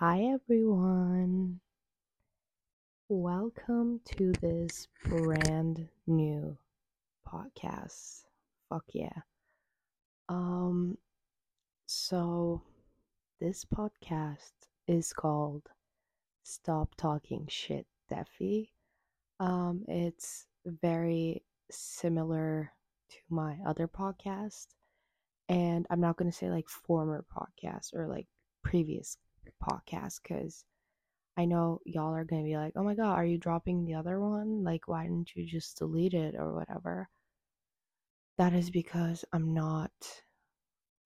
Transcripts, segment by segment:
Hi, everyone. Welcome to this brand new podcast. Fuck yeah. Um, so this podcast is called Stop Talking Shit, Defi. Um, it's very similar to my other podcast. And I'm not going to say like former podcast or like previous podcast because I know y'all are going to be like, oh my God, are you dropping the other one? Like, why didn't you just delete it or whatever? That is because I'm not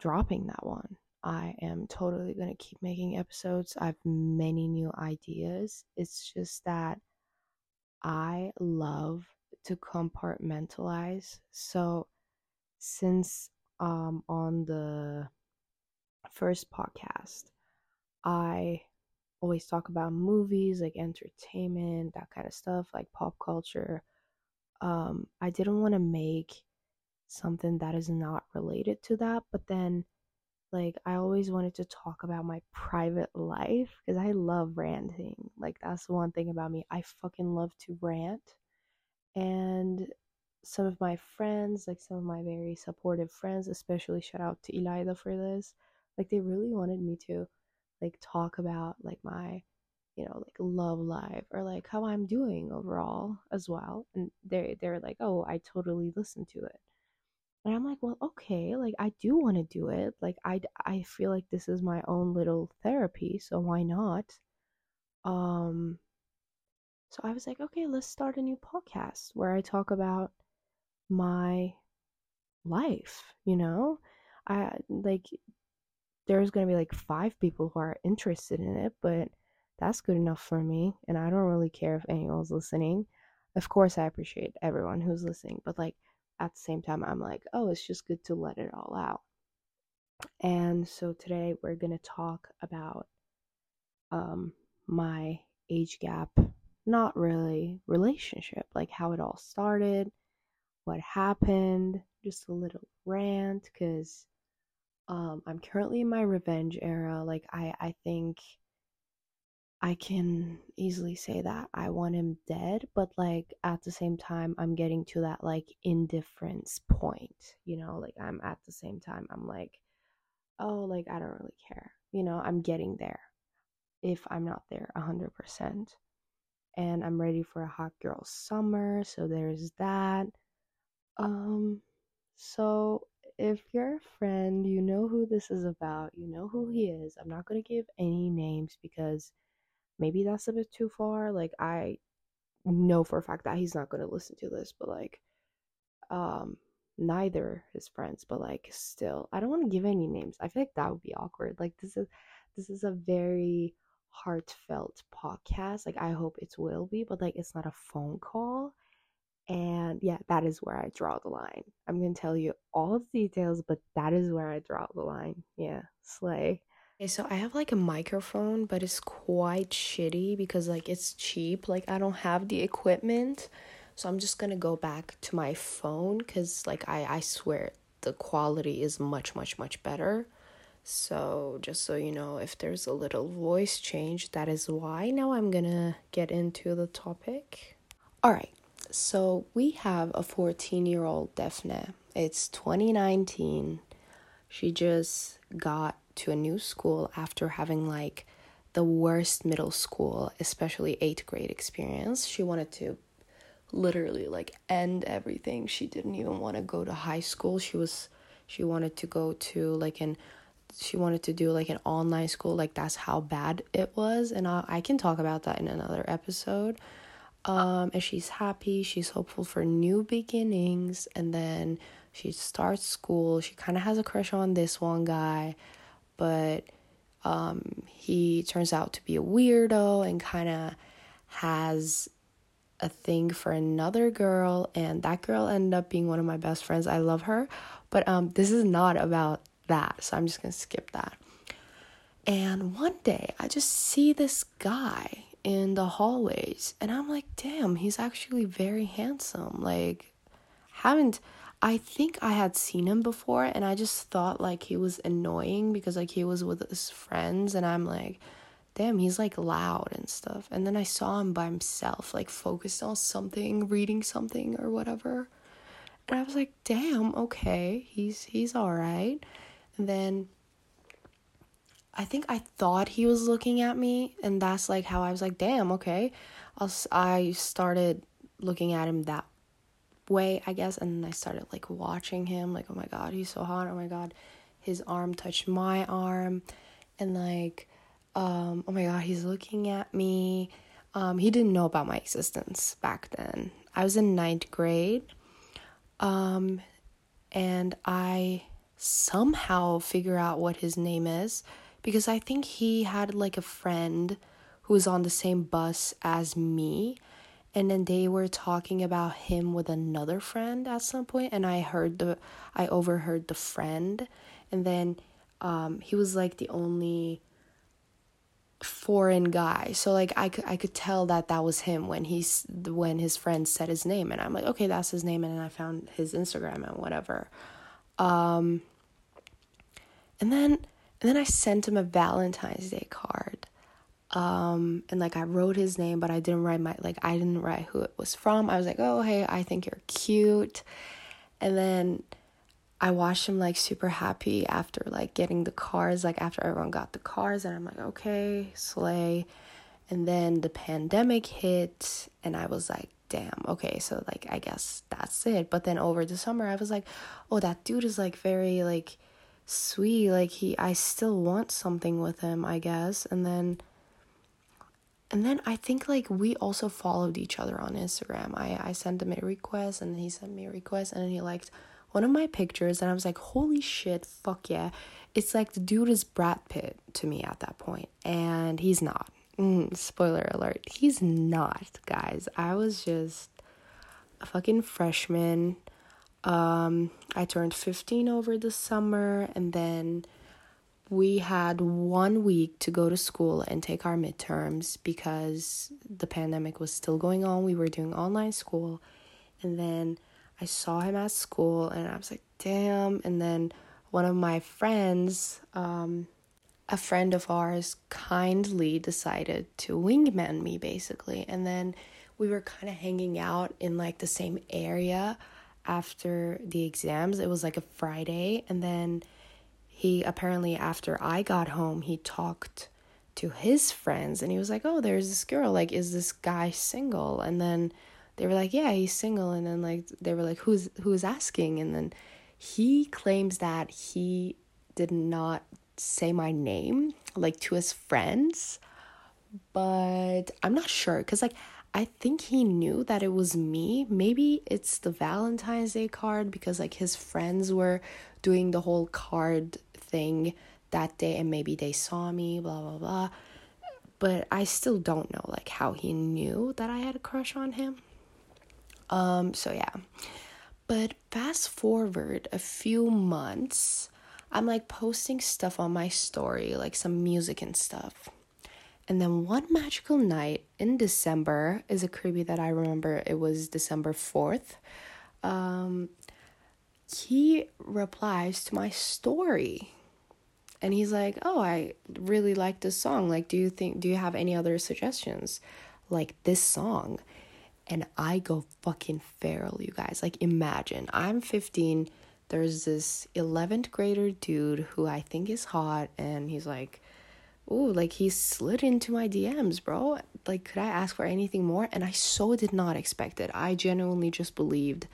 dropping that one. I am totally going to keep making episodes. I have many new ideas. It's just that I love to compartmentalize. So, since um on the first podcast, I always talk about movies, like entertainment, that kind of stuff, like pop culture. Um, I didn't want to make something that is not related to that, but then like I always wanted to talk about my private life because I love ranting. Like that's the one thing about me. I fucking love to rant. And some of my friends, like some of my very supportive friends, especially shout out to Elida for this, like they really wanted me to like talk about like my you know like love life or like how i'm doing overall as well and they they're like oh i totally listen to it. And i'm like well okay like i do want to do it like i i feel like this is my own little therapy so why not? Um so i was like okay let's start a new podcast where i talk about my life you know? I like there's going to be like five people who are interested in it, but that's good enough for me. And I don't really care if anyone's listening. Of course, I appreciate everyone who's listening, but like at the same time, I'm like, oh, it's just good to let it all out. And so today we're going to talk about um, my age gap, not really relationship, like how it all started, what happened, just a little rant, because um i'm currently in my revenge era like i i think i can easily say that i want him dead but like at the same time i'm getting to that like indifference point you know like i'm at the same time i'm like oh like i don't really care you know i'm getting there if i'm not there 100% and i'm ready for a hot girl summer so there's that um so if you're a friend, you know who this is about, you know who he is. I'm not going to give any names because maybe that's a bit too far. Like, I know for a fact that he's not going to listen to this, but like, um, neither his friends, but like, still, I don't want to give any names. I feel like that would be awkward. Like, this is this is a very heartfelt podcast. Like, I hope it will be, but like, it's not a phone call and yeah, that is where I draw the line. I'm going to tell you all the details, but that is where I draw the line. Yeah, slay. Okay, so I have like a microphone, but it's quite shitty because like it's cheap. Like I don't have the equipment. So I'm just going to go back to my phone cuz like I I swear the quality is much much much better. So, just so you know, if there's a little voice change, that is why. Now I'm to get into the topic. All right. So we have a 14 year old Daphne. It's 2019. She just got to a new school after having like the worst middle school, especially eighth grade experience. She wanted to literally like end everything. She didn't even want to go to high school. She was she wanted to go to like an she wanted to do like an online school like that's how bad it was and I, I can talk about that in another episode um, and she's happy. She's hopeful for new beginnings. And then she starts school. She kind of has a crush on this one guy, but um, he turns out to be a weirdo and kind of has a thing for another girl. And that girl ended up being one of my best friends. I love her. But um, this is not about that. So I'm just to skip that. And one day I just see this guy in the hallways and I'm like, damn, he's actually very handsome. Like, haven't I think I had seen him before and I just thought like he was annoying because like he was with his friends and I'm like, damn, he's like loud and stuff. And then I saw him by himself, like focused on something, reading something or whatever. And I was like, damn, okay, he's he's all right. And then I think I thought he was looking at me, and that's like how I was like, damn, okay. I'll, I started looking at him that way, I guess, and I started like watching him, like, oh my god, he's so hot, oh my god, his arm touched my arm, and like, um, oh my god, he's looking at me. Um, he didn't know about my existence back then. I was in ninth grade, um, and I somehow figure out what his name is because I think he had like a friend who was on the same bus as me and then they were talking about him with another friend at some point and I heard the I overheard the friend and then um he was like the only foreign guy. So like I could I could tell that that was him when he's when his friend said his name and I'm like okay that's his name and then I found his Instagram and whatever. Um and then and then I sent him a Valentine's Day card. Um, and like I wrote his name, but I didn't write my like I didn't write who it was from. I was like, oh hey, I think you're cute. And then I watched him like super happy after like getting the cars, like after everyone got the cars, and I'm like, okay, slay. And then the pandemic hit, and I was like, damn, okay, so like I guess that's it. But then over the summer, I was like, oh, that dude is like very like sweet like he i still want something with him i guess. And then and then i think like we also followed each other on instagram. I i sent him a request and he sent me a request and then he liked one of my pictures and i was like holy shit fuck yeah. It's like the dude is brad pitt to me at that point and he's not. Mm, spoiler alert he's not guys. I was just a fucking freshman um, I turned 15 over the summer, and then we had one week to go to school and take our midterms because the pandemic was still going on. We were doing online school, and then I saw him at school, and I was like, damn. And then one of my friends, um, a friend of ours, kindly decided to wingman me basically, and then we were kind of hanging out in like the same area after the exams. It was like a Friday. And then he apparently, after I got home, he talked to his friends and he was like, Oh, there's this girl. Like, is this guy single? And then they were like, Yeah, he's single. And then, like, they were like, Who's who's asking? And then he claims that he did not say my name like to his friends but i'm not sure because like I think he knew that it was me. Maybe it's the Valentine's Day card because like his friends were doing the whole card thing that day and maybe they saw me, blah blah blah. But I still don't know like how he knew that I had a crush on him. Um so yeah. But fast forward a few months, I'm like posting stuff on my story, like some music and stuff. And then one magical night in December is a creepy that I remember. It was December 4th. Um, he replies to my story. And he's like, "Oh, I really like this song. Like, do you think do you have any other suggestions like this song?" And I go fucking feral, you guys. Like imagine, I'm 15, there's this 11th grader dude who I think is hot and he's like ooh, like he slid into my DMs, bro. Like, could I ask for anything more? And I so did not expect it. I genuinely just believed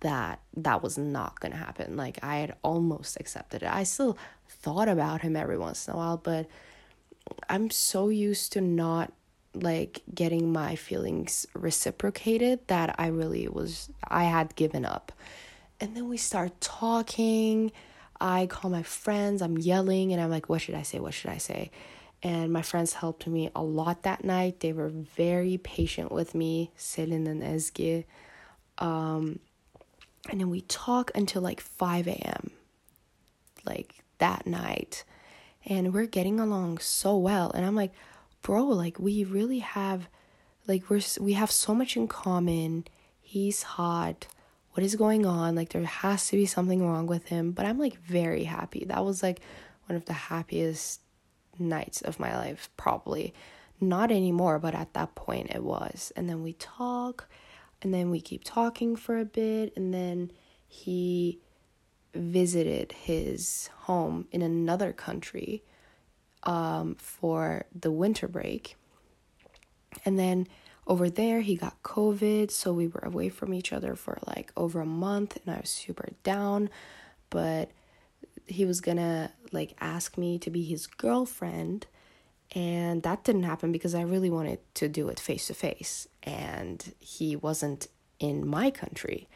that that was not gonna happen. Like, I had almost accepted it. I still thought about him every once in a while, but I'm so used to not like getting my feelings reciprocated that I really was, I had given up. And then we start talking I call my friends, I'm yelling, and I'm like, what should I say? What should I say? And my friends helped me a lot that night. They were very patient with me, Selin and Ezgi. Um, and then we talk until like 5 a.m. like that night. And we're getting along so well. And I'm like, bro, like we really have like we're we have so much in common. He's hot what is going on? Like, there has to be something wrong with him. But I'm like very happy. That was like one of the happiest nights of my life, probably. Not anymore, but at that point it was. And then we talk, and then we keep talking for a bit, and then he visited his home in another country um, for the winter break. And then over there, he got COVID, so we were away from each other for like over a month, and I was super down. But he was gonna like ask me to be his girlfriend, and that didn't happen because I really wanted to do it face to face, and he wasn't in my country.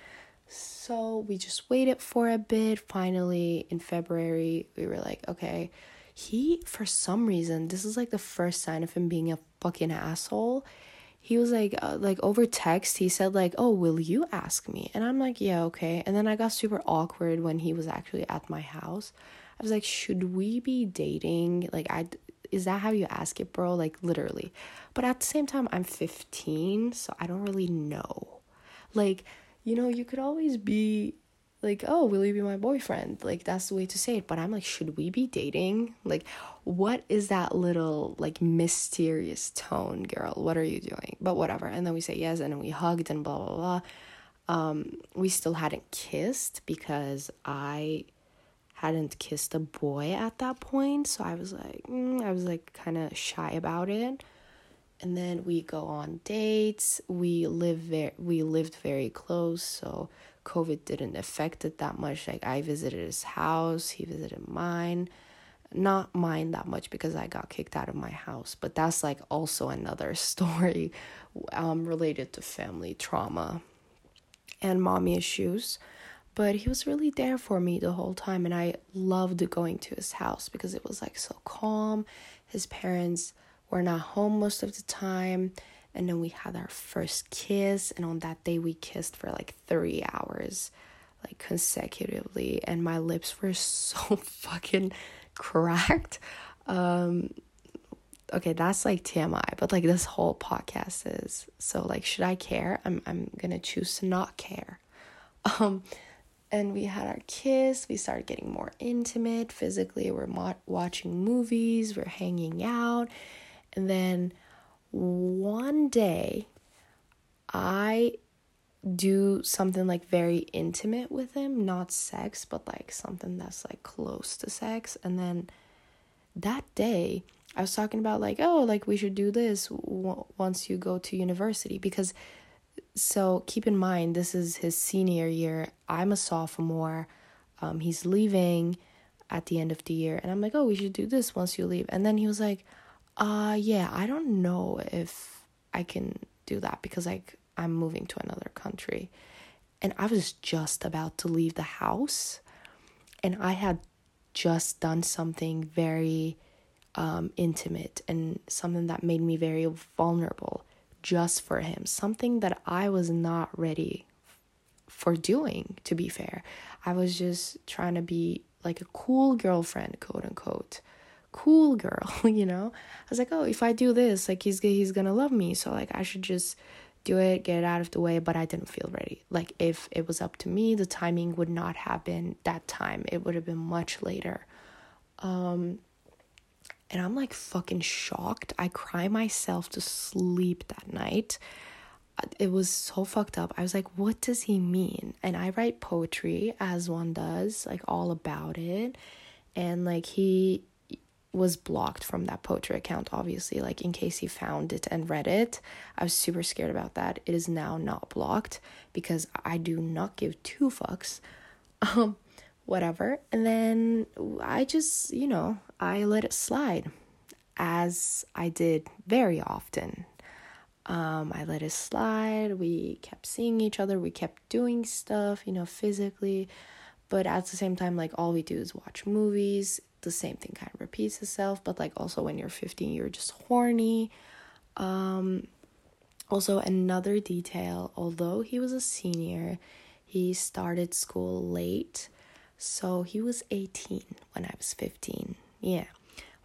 So we just waited for a bit. Finally, in February, we were like, okay, he, for some reason, this is like the first sign of him being a fucking asshole he was like uh, like over text he said like oh will you ask me? And i'm like yeah okay. And then i got super awkward when he was actually at my house. I was like should we be dating? Like i is that how you ask it bro? Like literally. But at the same time i'm 15 so i don't really know. Like you know you could always be like, oh, will you be my boyfriend? Like, that's the way to say it. But I'm like, should we be dating? Like, what is that little, like, mysterious tone, girl? What are you doing? But whatever. And then we say yes, and then we hugged and blah, blah, blah. Um, we still hadn't kissed because I hadn't kissed a boy at that point. So I was like, mm, I was like kind of shy about it. And then we go on dates. We live very, we lived very close. So, COVID didn't affect it that much. Like I visited his house, he visited mine. Not mine that much because I got kicked out of my house, but that's like also another story um related to family trauma and mommy issues. But he was really there for me the whole time and I loved going to his house because it was like so calm. His parents were not home most of the time and then we had our first kiss and on that day we kissed for like 3 hours like consecutively. And my lips were so fucking cracked. Um okay that's like TMI but like this whole podcast is so like should I care? I'm I'm going to choose to not care. Um and we had our kiss. We started getting more intimate. Physically we're mo- watching movies. We're hanging out. And then one day I do something like very intimate with him, not sex, but like something that's like close to sex. And then that day, I was talking about like, oh, like we should do this w- once you go to university because so keep in mind this is his senior year. I'm a sophomore. Um he's leaving at the end of the year and I'm like, "Oh, we should do this once you leave." And then he was like, uh yeah, I don't know if I can do that because like I'm moving to another country. And I was just about to leave the house and I had just done something very um intimate and something that made me very vulnerable just for him, something that I was not ready for doing to be fair. I was just trying to be like a cool girlfriend, quote unquote cool girl, you know? I was like, oh, if I do this, like he's he's gonna love me, so like I should just do it, get it out of the way, but I didn't feel ready. Like if it was up to me, the timing would not have been that time. It would have been much later. Um and I'm like fucking shocked. I cry myself to sleep that night. It was so fucked up. I was like, what does he mean? And I write poetry as one does, like all about it. And like he was blocked from that poetry account, obviously, like in case he found it and read it. I was super scared about that. It is now not blocked because I do not give two fucks. Um, whatever. And then I just, you know, I let it slide as I did very often. Um, I let it slide. We kept seeing each other. We kept doing stuff, you know, physically. But at the same time, like all we do is watch movies the same thing kind of repeats itself but like also when you're 15 you're just horny. Um also another detail although he was a senior he started school late so he was 18 when i was 15 yeah.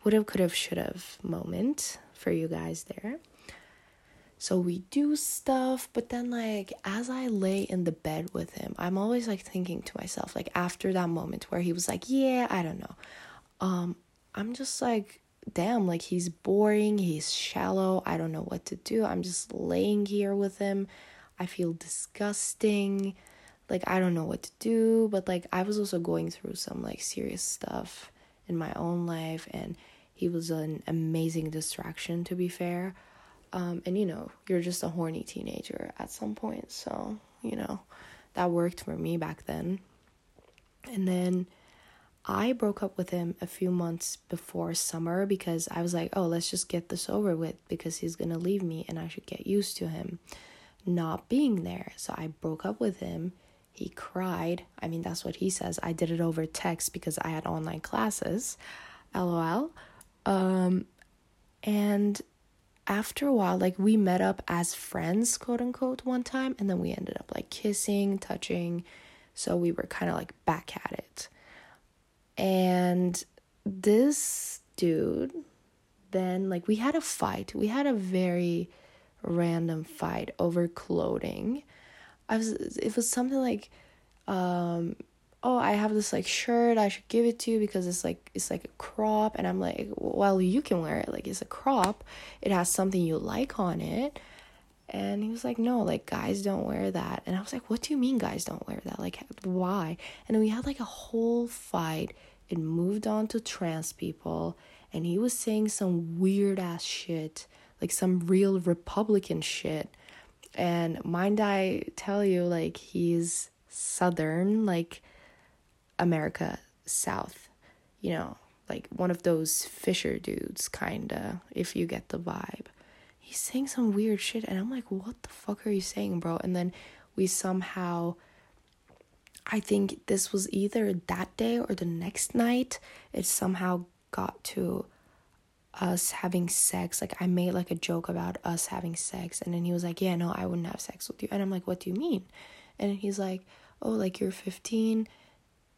Would have could have should have moment for you guys there. So we do stuff, but then like as I lay in the bed with him, I'm always like thinking to myself, like after that moment where he was like, Yeah, I don't know um i'm just like damn, like he's boring, he's shallow, I don't know what to do. I'm just laying here with him. I feel disgusting. Like I don't know what to do, but like I was also going through some like serious stuff in my own life and he was an amazing distraction to be fair. Um, and you know, you're just a horny teenager at some point, so you know, that worked for me back then. And then I broke up with him a few months before summer because I was like, oh, let's just get this over with because he's gonna leave me and I should get used to him not being there. So I broke up with him. He cried. I mean, that's what he says. I did it over text because I had online classes. LOL. Um, and after a while, like we met up as friends, quote unquote, one time, and then we ended up like kissing, touching. So we were kind of like back at it. And this dude, then, like, we had a fight. We had a very random fight over clothing. I was, it was something like, um, oh i have this like shirt i should give it to you because it's like it's like a crop. And i'm like well you can wear it. Like it's a crop. It has something you like on it. And he was like no like guys don't wear that. And i was like what do you mean guys don't wear that? Like why? And we had like a whole fight it moved on to trans people and he was saying some weird ass shit like some real republican shit and mind i tell you like he's southern like America South, you know, like one of those Fisher dudes, kinda, if you get the vibe. He's saying some weird shit, and I'm like, what the fuck are you saying, bro? And then we somehow, I think this was either that day or the next night, it somehow got to us having sex. Like, I made like a joke about us having sex, and then he was like, yeah, no, I wouldn't have sex with you. And I'm like, what do you mean? And he's like, oh, like you're 15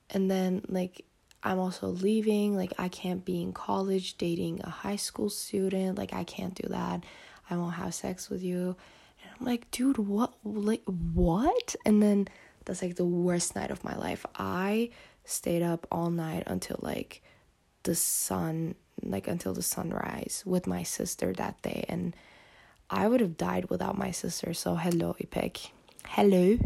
and then like I'm also leaving, like I can't be in college dating a high school student, like I can't do that. I won't have sex with you. And I'm like, dude, what like what? And then that's like the worst night of my life. I stayed up all night until like the sun like until the sunrise with my sister that day and I would have died without my sister. So hello Ipek. Hello.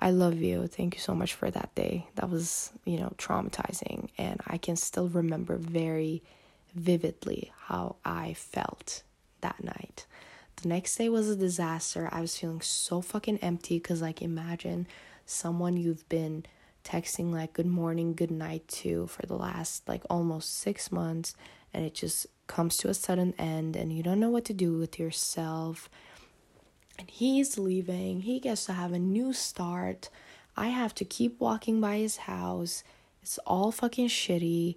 I love you. Thank you so much for that day. That was, you know, traumatizing. And I can still remember very vividly how I felt that night. The next day was a disaster. I was feeling so fucking empty because, like, imagine someone you've been texting, like, good morning, good night to for the last, like, almost six months, and it just comes to a sudden end, and you don't know what to do with yourself and he's leaving. He gets to have a new start. I have to keep walking by his house. It's all fucking shitty.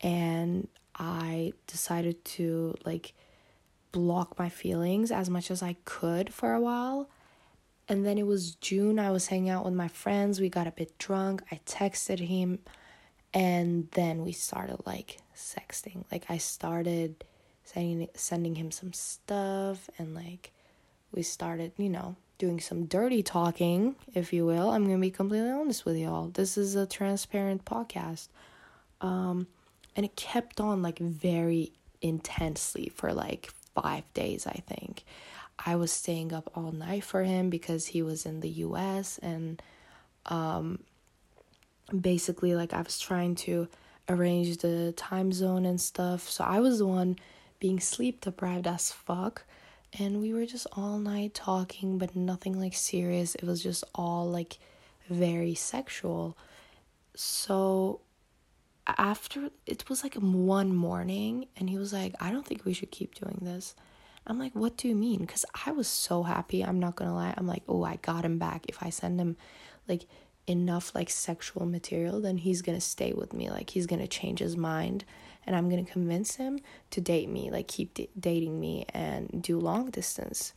And I decided to like block my feelings as much as I could for a while. And then it was June. I was hanging out with my friends. We got a bit drunk. I texted him. And then we started like sexting. Like I started sending sending him some stuff and like we started, you know, doing some dirty talking, if you will. I'm going to be completely honest with y'all. This is a transparent podcast. Um, and it kept on like very intensely for like five days, I think. I was staying up all night for him because he was in the US and um basically like I was trying to arrange the time zone and stuff. So I was the one being sleep deprived as fuck. And we were just all night talking but nothing like serious. It was just all like very sexual. So after it was like one morning and he was like i don't think we should keep doing this i'm like what do you mean because i was so happy i'm not gonna lie i'm like oh i got him back if i send him like enough like sexual material then he's gonna stay with me like he's gonna change his mind and I'm to convince him to date me, like keep d- dating me and do long distance.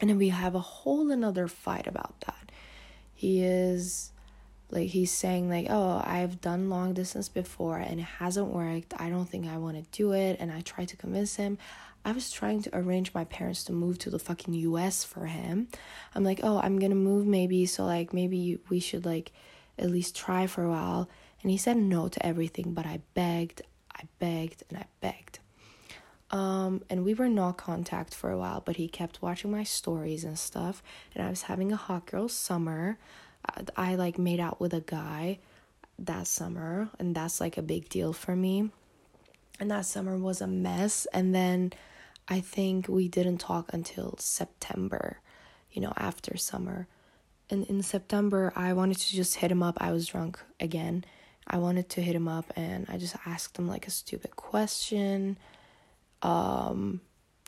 And then we have a whole another fight about that. He is like he's saying like, "Oh, I've done long distance before and it hasn't worked. I don't think I want to do it." And I try to convince him. I was trying to arrange my parents to move to the fucking US for him. I'm like, "Oh, I'm to move maybe, so like maybe we should like at least try for a while." And he said no to everything, but I begged, I begged and I begged. Um, and we were not contact for a while, but he kept watching my stories and stuff. And I was having a hot girl summer. I, I like made out with a guy that summer, and that's like a big deal for me. And that summer was a mess. And then I think we didn't talk until September, you know, after summer. And in September, I wanted to just hit him up. I was drunk again. I wanted to hit him up and I just asked him like a stupid question um,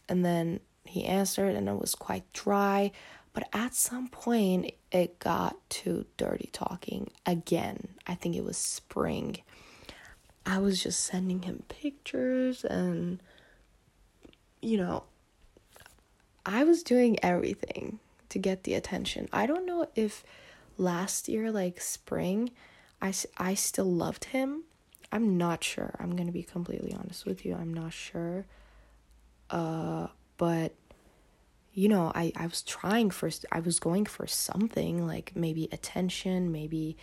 and then he answered, and it was quite dry. But at some point, it got to dirty talking again. I think it was spring. I was just sending him pictures, and you know, I was doing everything to get the attention. I don't know if last year, like spring, I, I still loved him. I'm not sure. I'm going to be completely honest with you. I'm not sure. Uh, but you know, I I was trying for I was going for something like maybe attention, maybe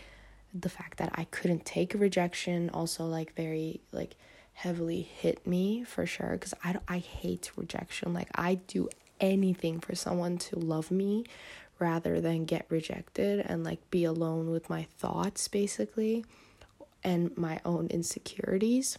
the fact that I couldn't take rejection also like very like heavily hit me for sure cuz I I hate rejection. Like I do anything for someone to love me rather than get rejected and like be alone with my thoughts basically and my own insecurities.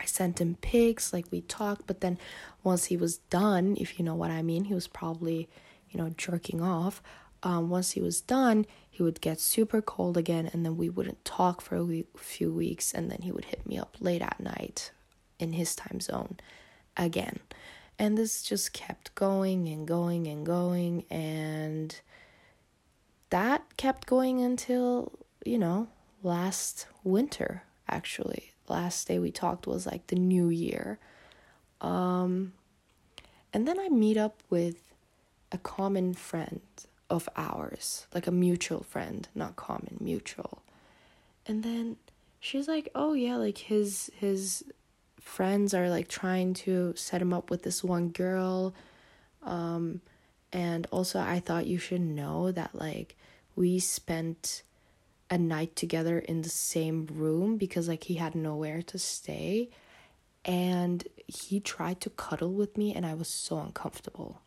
I sent him pics, like we talked, but then once he was done, if you know what I mean, he was probably, you know, jerking off. Um, once he was done, he would get super cold again, and then we wouldn't talk for a few weeks, and then he would hit me up late at night in his time zone again. And this just kept going and going and going, and that kept going until, you know, last winter, actually last day we talked was like the new year. Um, and then I meet up with a common friend of ours, like a mutual friend, not common, mutual. And then she's like, "Oh yeah, like his his friends are like trying to set him up with this one girl." Um and also I thought you should know that like we spent a night together in the same room because like he had nowhere to stay and he tried to cuddle with me and I was so uncomfortable.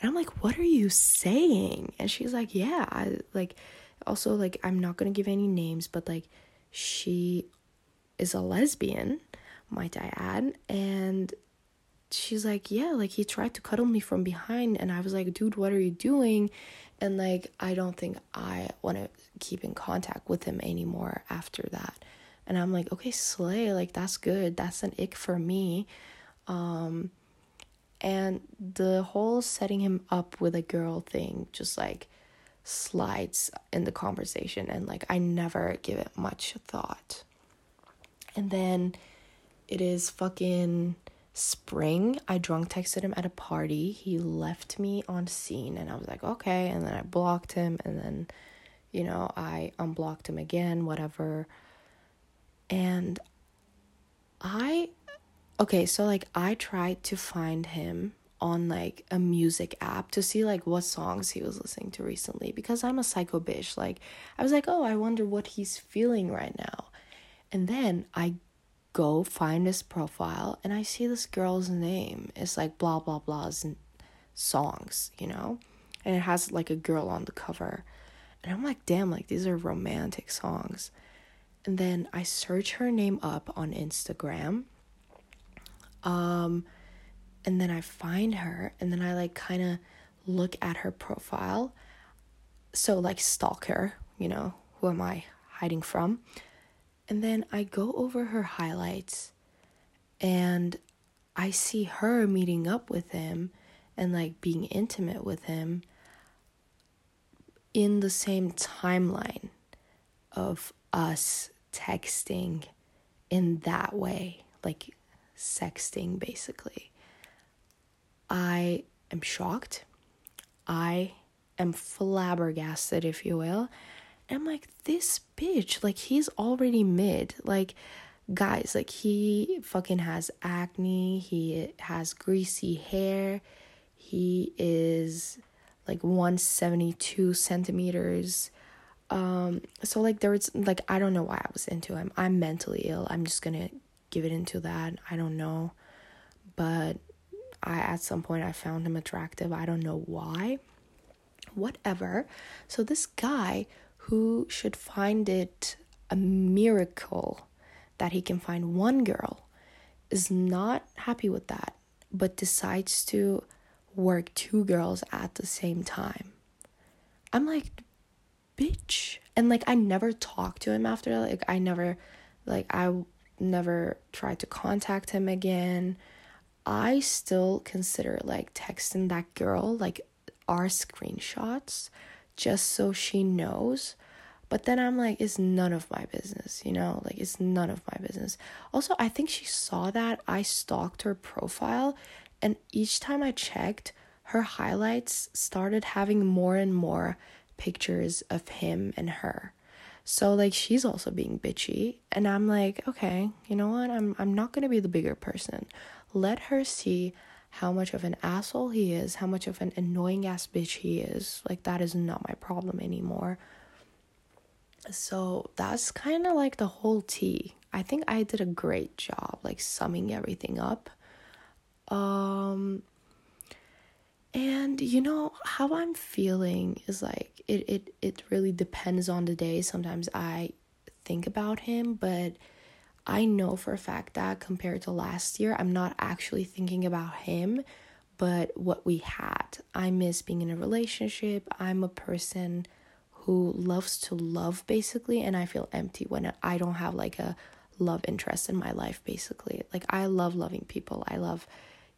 And I'm like, "What are you saying?" And she's like, "Yeah, I like also like I'm not to give any names, but like she is a lesbian, might I add, and she's like, "Yeah, like he tried to cuddle me from behind." And I was like, "Dude, what are you doing?" And like I don't think I want to keep in contact with him anymore after that. And I'm like, okay, slay, like that's good. That's an ick for me. Um and the whole setting him up with a girl thing just like slides in the conversation and like I never give it much thought. And then it is fucking spring. I drunk texted him at a party. He left me on seen and I was like, okay. And then I blocked him and then you know, I unblocked him again, whatever. And I, okay, so like I tried to find him on like a music app to see like what songs he was listening to recently because I'm a psycho bitch. Like, I was like, oh, I wonder what he's feeling right now. And then I go find his profile and I see this girl's name. It's like blah blah blah's songs, you know? And it has like a girl on the cover. And I'm like, damn, like these are romantic songs. And then I search her name up on Instagram. Um, and then I find her, and then I like kind of look at her profile. So, like, stalk her, you know, who am I hiding from? And then I go over her highlights, and I see her meeting up with him and like being intimate with him in the same timeline of us texting in that way, like sexting basically. I am shocked. I am flabbergasted, if you will. And I'm like, this bitch, like, he's already mid. Like, guys, like, he fucking has acne. He has greasy hair. He is like 172 centimeters um so like there was like i don't know why i was into him i'm mentally ill i'm just gonna give it into that i don't know but I at some point I found him attractive. I don't know why. Whatever. So this guy who should find it a miracle that he can find one girl is not happy with that, but decides to work two girls at the same time. I'm like, bitch. And like, I never talked to him after. Like, I never, like, I never tried to contact him again. I still consider like texting that girl like our screenshots just so she knows. But then I'm like, it's none of my business, you know? Like, it's none of my business. Also, I think she saw that I stalked her profile, and each time I checked, her highlights started having more and more pictures of him and her. So like she's also being bitchy and I'm like, okay, you know what? I'm I'm not going to be the bigger person. Let her see how much of an asshole he is, how much of an annoying ass bitch he is. Like that is not my problem anymore. So that's kind of like the whole tea. I think I did a great job like summing everything up. Um and you know how I'm feeling is like it it it really depends on the day. Sometimes I think about him, but I know for a fact that compared to last year, I'm not actually thinking about him, but what we had. I miss being in a relationship. I'm a person who loves to love basically, and I feel empty when I don't have like a love interest in my life basically. Like I love loving people. I love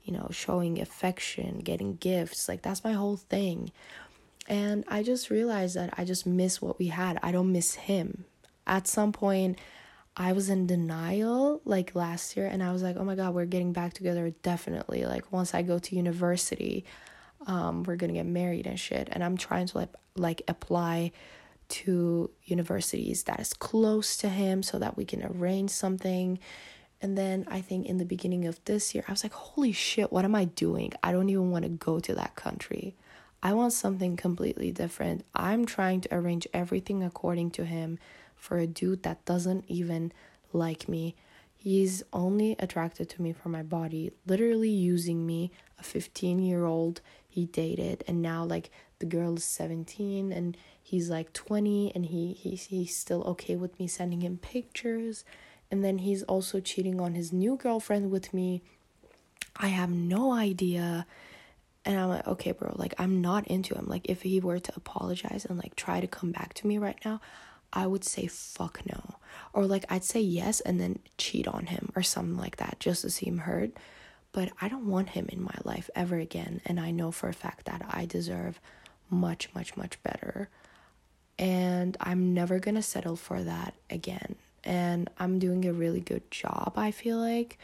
you know, showing affection, getting gifts. Like that's my whole thing. And I just realized that I just miss what we had. I don't miss him. At some point, I was in denial like last year and I was like, "Oh my god, we're getting back together definitely. Like once I go to university, um we're to get married and shit." And I'm trying to like like apply to universities that is close to him so that we can arrange something and then I think in the beginning of this year, I was like, holy shit, what am I doing? I don't even want to go to that country. I want something completely different. I'm trying to arrange everything according to him for a dude that doesn't even like me. He's only attracted to me for my body, literally using me, a 15 year old he dated, and now like the girl is 17 and he's like 20 and he, he's, he's still okay with me sending him pictures and then he's also cheating on his new girlfriend with me. I have no idea. And I'm like, okay, bro, like I'm not into him. Like if he were to apologize and like try to come back to me right now, I would say fuck no. Or like I'd say yes and then cheat on him or something like that just to see him hurt. But I don't want him in my life ever again. And I know for a fact that I deserve much, much, much better. And I'm never gonna settle for that again and I'm doing a really good job, I feel like,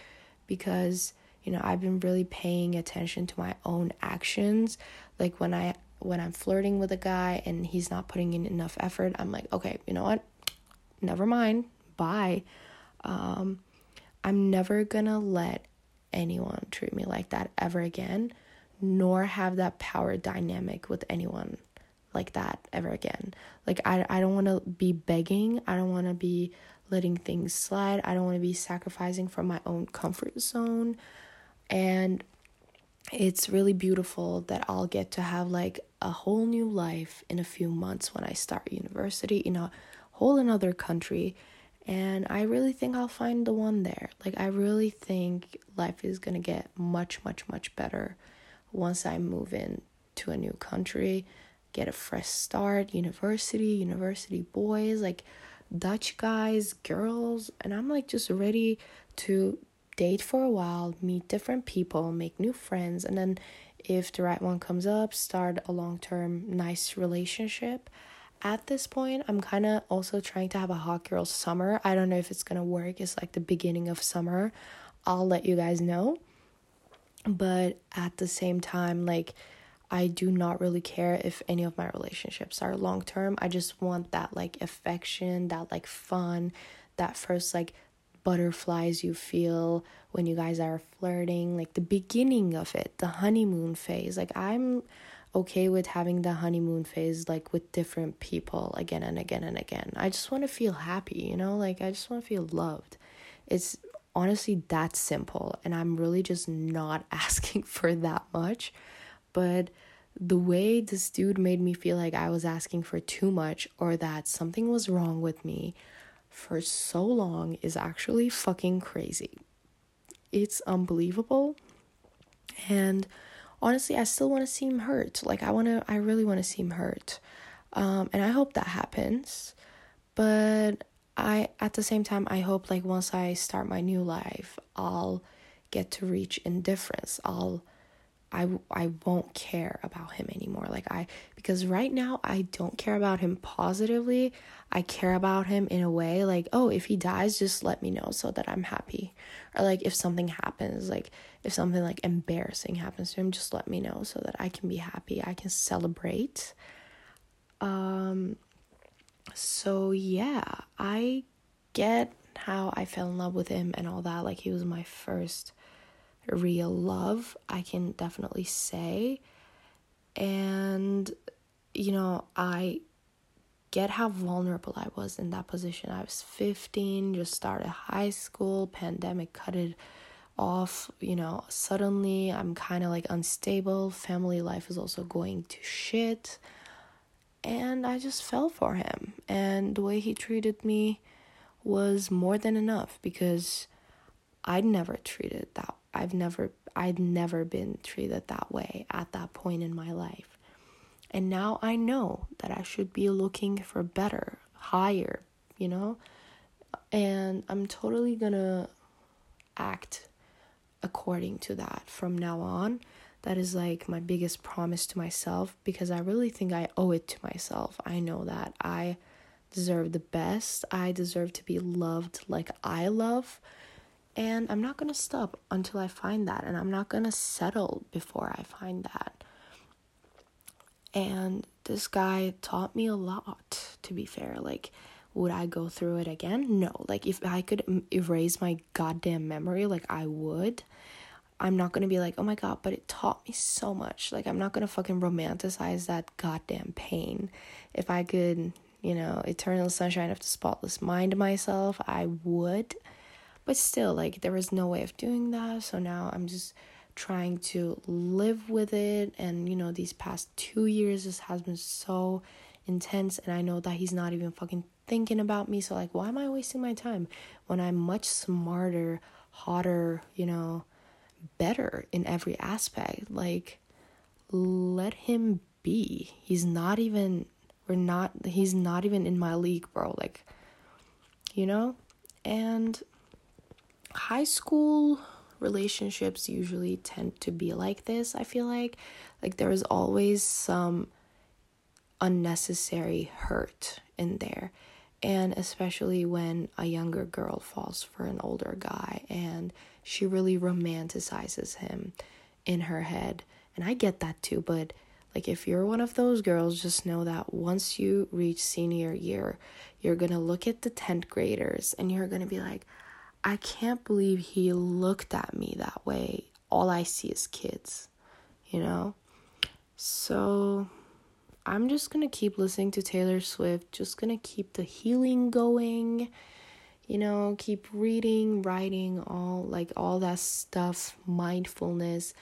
because you know, I've been really paying attention to my own actions. Like when I when I'm flirting with a guy and he's not putting in enough effort, I'm like, okay, you know what? Never mind. Bye. Um, I'm never gonna let anyone treat me like that ever again, nor have that power dynamic with anyone like that ever again. Like I I don't want to be begging. I don't want to be letting things slide. I don't want to be sacrificing from my own comfort zone. And it's really beautiful that I'll get to have like a whole new life in a few months when I start university in a whole another country. And I really think I'll find the one there. Like, I really think life is gonna get much, much, much better once I move in to a new country, get a fresh start, university, university boys. Like, Dutch guys, girls, and I'm like just ready to date for a while, meet different people, make new friends, and then if the right one comes up, start a long term, nice relationship. At this point, I'm kind of also trying to have a hot girl summer. I don't know if it's gonna work. It's like the beginning of summer. I'll let you guys know. But at the same time, like, I do not really care if any of my relationships are long term. I just want that like affection, that like fun, that first like butterflies you feel when you guys are flirting, like the beginning of it, the honeymoon phase. Like I'm okay with having the honeymoon phase like with different people again and again and again. I just want to feel happy, you know? Like I just want to feel loved. It's honestly that simple and I'm really just not asking for that much. But the way this dude made me feel like I was asking for too much or that something was wrong with me for so long is actually fucking crazy. It's unbelievable. And honestly, I still want to see him hurt. Like I want to I really want to see him hurt. Um and I hope that happens. But I at the same time I hope like once I start my new life, I'll get to reach indifference. I'll I I won't care about him anymore. Like I because right now I don't care about him positively. I care about him in a way like, oh, if he dies, just let me know so that I'm happy. Or like if something happens, like if something like embarrassing happens to him, just let me know so that I can be happy. I can celebrate. Um so yeah, I get how I fell in love with him and all that. Like he was my first real love, I can definitely say. And, you know, I get how vulnerable I was in that position. I was 15, just started high school, pandemic cut it off, you know, suddenly I'm kind of like unstable, family life is also going to shit. And I just fell for him. And the way he treated me was more than enough because I'd never treated that I've never I'd never been treated that way at that point in my life. And now I know that I should be looking for better, higher, you know? And I'm totally going to act according to that from now on. That is like my biggest promise to myself because I really think I owe it to myself. I know that I deserve the best. I deserve to be loved like I love and I'm not going to stop until I find that. And I'm not going to settle before I find that. And this guy taught me a lot, to be fair. Like, would I go through it again? No. Like, if I could erase my goddamn memory, like, I would. I'm not gonna be like, oh my god, but it taught me so much. Like, I'm not gonna fucking romanticize that goddamn pain. If I could, you know, eternal sunshine of the spotless mind myself, I would but still, like, there was no way of doing that. So now I'm just trying to live with it. And, you know, these past two years, this has been so intense. And I know that he's not even fucking thinking about me. So, like, why am I wasting my time when I'm much smarter, hotter, you know, better in every aspect? Like, let him be. He's not even, we're not, he's not even in my league, bro. Like, you know? And high school relationships usually tend to be like this, I feel like. Like there is always some unnecessary hurt in there. And especially when a younger girl falls for an older guy and she really romanticizes him in her head. And I get that too, but like if you're one of those girls, just know that once you reach senior year, you're gonna look at the 10th graders and you're gonna be like, I can't believe he looked at me that way. All I see is kids, you know? So I'm just gonna keep listening to Taylor Swift, just gonna keep the healing going, you know, keep reading, writing, all like all that stuff, mindfulness.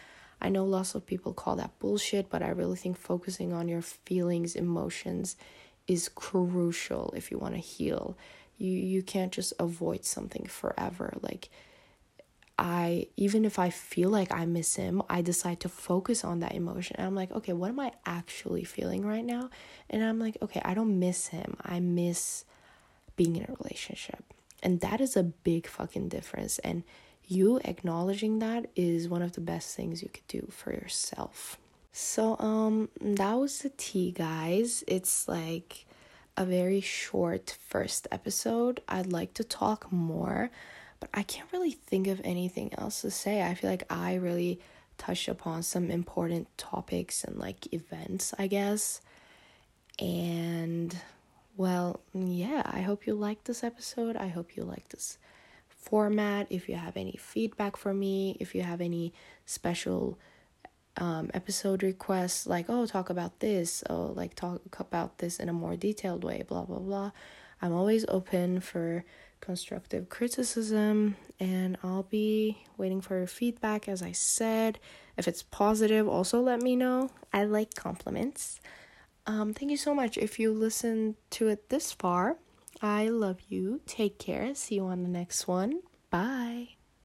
I know lots of people call that bullshit, but I really think focusing on your feelings, emotions is crucial if you want to heal you you can't just avoid something forever like I even if I feel like I miss him, I decide to focus on that emotion. And I'm like, okay, what am I actually feeling right now? And I'm like, okay, I don't miss him. I miss being in a relationship. And that is a big fucking difference. And you acknowledging that is one of the best things you could do for yourself. So um that was the tea, guys. It's like a very short first episode. I'd like to talk more, but I can't really think of anything else to say. I feel like I really touched upon some important topics and like events, I guess. And well, yeah, I hope you liked this episode. I hope you like this format. If you have any feedback for me, if you have any special um, episode requests like oh talk about this oh like talk about this in a more detailed way blah blah blah i'm always open for constructive criticism, and I'll be waiting for your feedback. As I said, if it's positive, also let me know. I like compliments. Um, thank you so much if you listened to it this far. I love you. Take care. See you on the next one. Bye.